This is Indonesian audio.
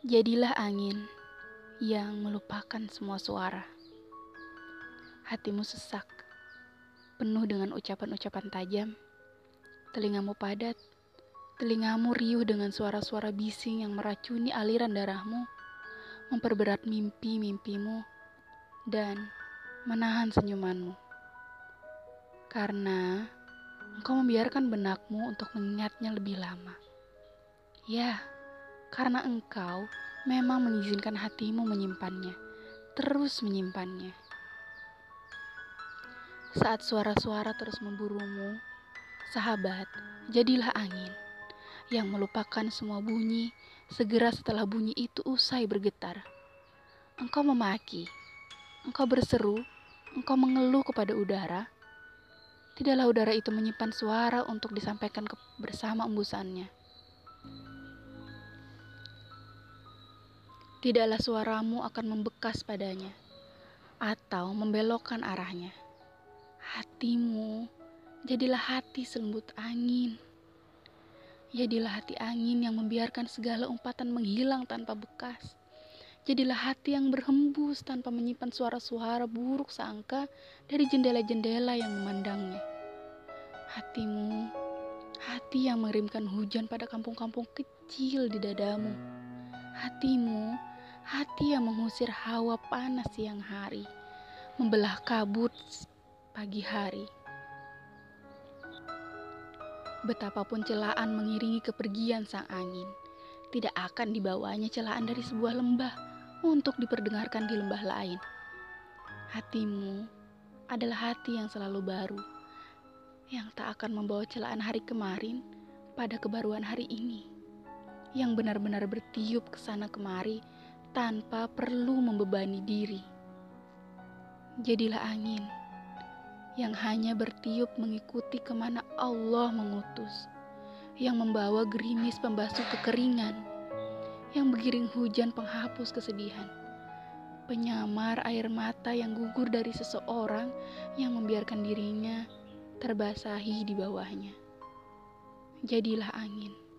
Jadilah angin yang melupakan semua suara. Hatimu sesak, penuh dengan ucapan-ucapan tajam. Telingamu padat, telingamu riuh dengan suara-suara bising yang meracuni aliran darahmu, memperberat mimpi-mimpimu, dan menahan senyumanmu. Karena engkau membiarkan benakmu untuk mengingatnya lebih lama. Ya, karena engkau memang mengizinkan hatimu menyimpannya, terus menyimpannya. Saat suara-suara terus memburumu, sahabat, jadilah angin yang melupakan semua bunyi segera setelah bunyi itu usai bergetar. Engkau memaki, engkau berseru, engkau mengeluh kepada udara. Tidaklah udara itu menyimpan suara untuk disampaikan bersama embusannya. Tidaklah suaramu akan membekas padanya atau membelokkan arahnya. Hatimu jadilah hati selembut angin. Jadilah hati angin yang membiarkan segala umpatan menghilang tanpa bekas. Jadilah hati yang berhembus tanpa menyimpan suara-suara buruk sangka dari jendela-jendela yang memandangnya. Hatimu, hati yang mengirimkan hujan pada kampung-kampung kecil di dadamu. Hatimu, hati yang mengusir hawa panas siang hari, membelah kabut pagi hari. Betapapun celaan mengiringi kepergian sang angin, tidak akan dibawanya celaan dari sebuah lembah untuk diperdengarkan di lembah lain. Hatimu adalah hati yang selalu baru, yang tak akan membawa celaan hari kemarin pada kebaruan hari ini, yang benar-benar bertiup ke sana kemari tanpa perlu membebani diri. Jadilah angin yang hanya bertiup mengikuti ke mana Allah mengutus, yang membawa gerimis pembasuh kekeringan, yang bergiring hujan penghapus kesedihan, penyamar air mata yang gugur dari seseorang yang membiarkan dirinya terbasahi di bawahnya. Jadilah angin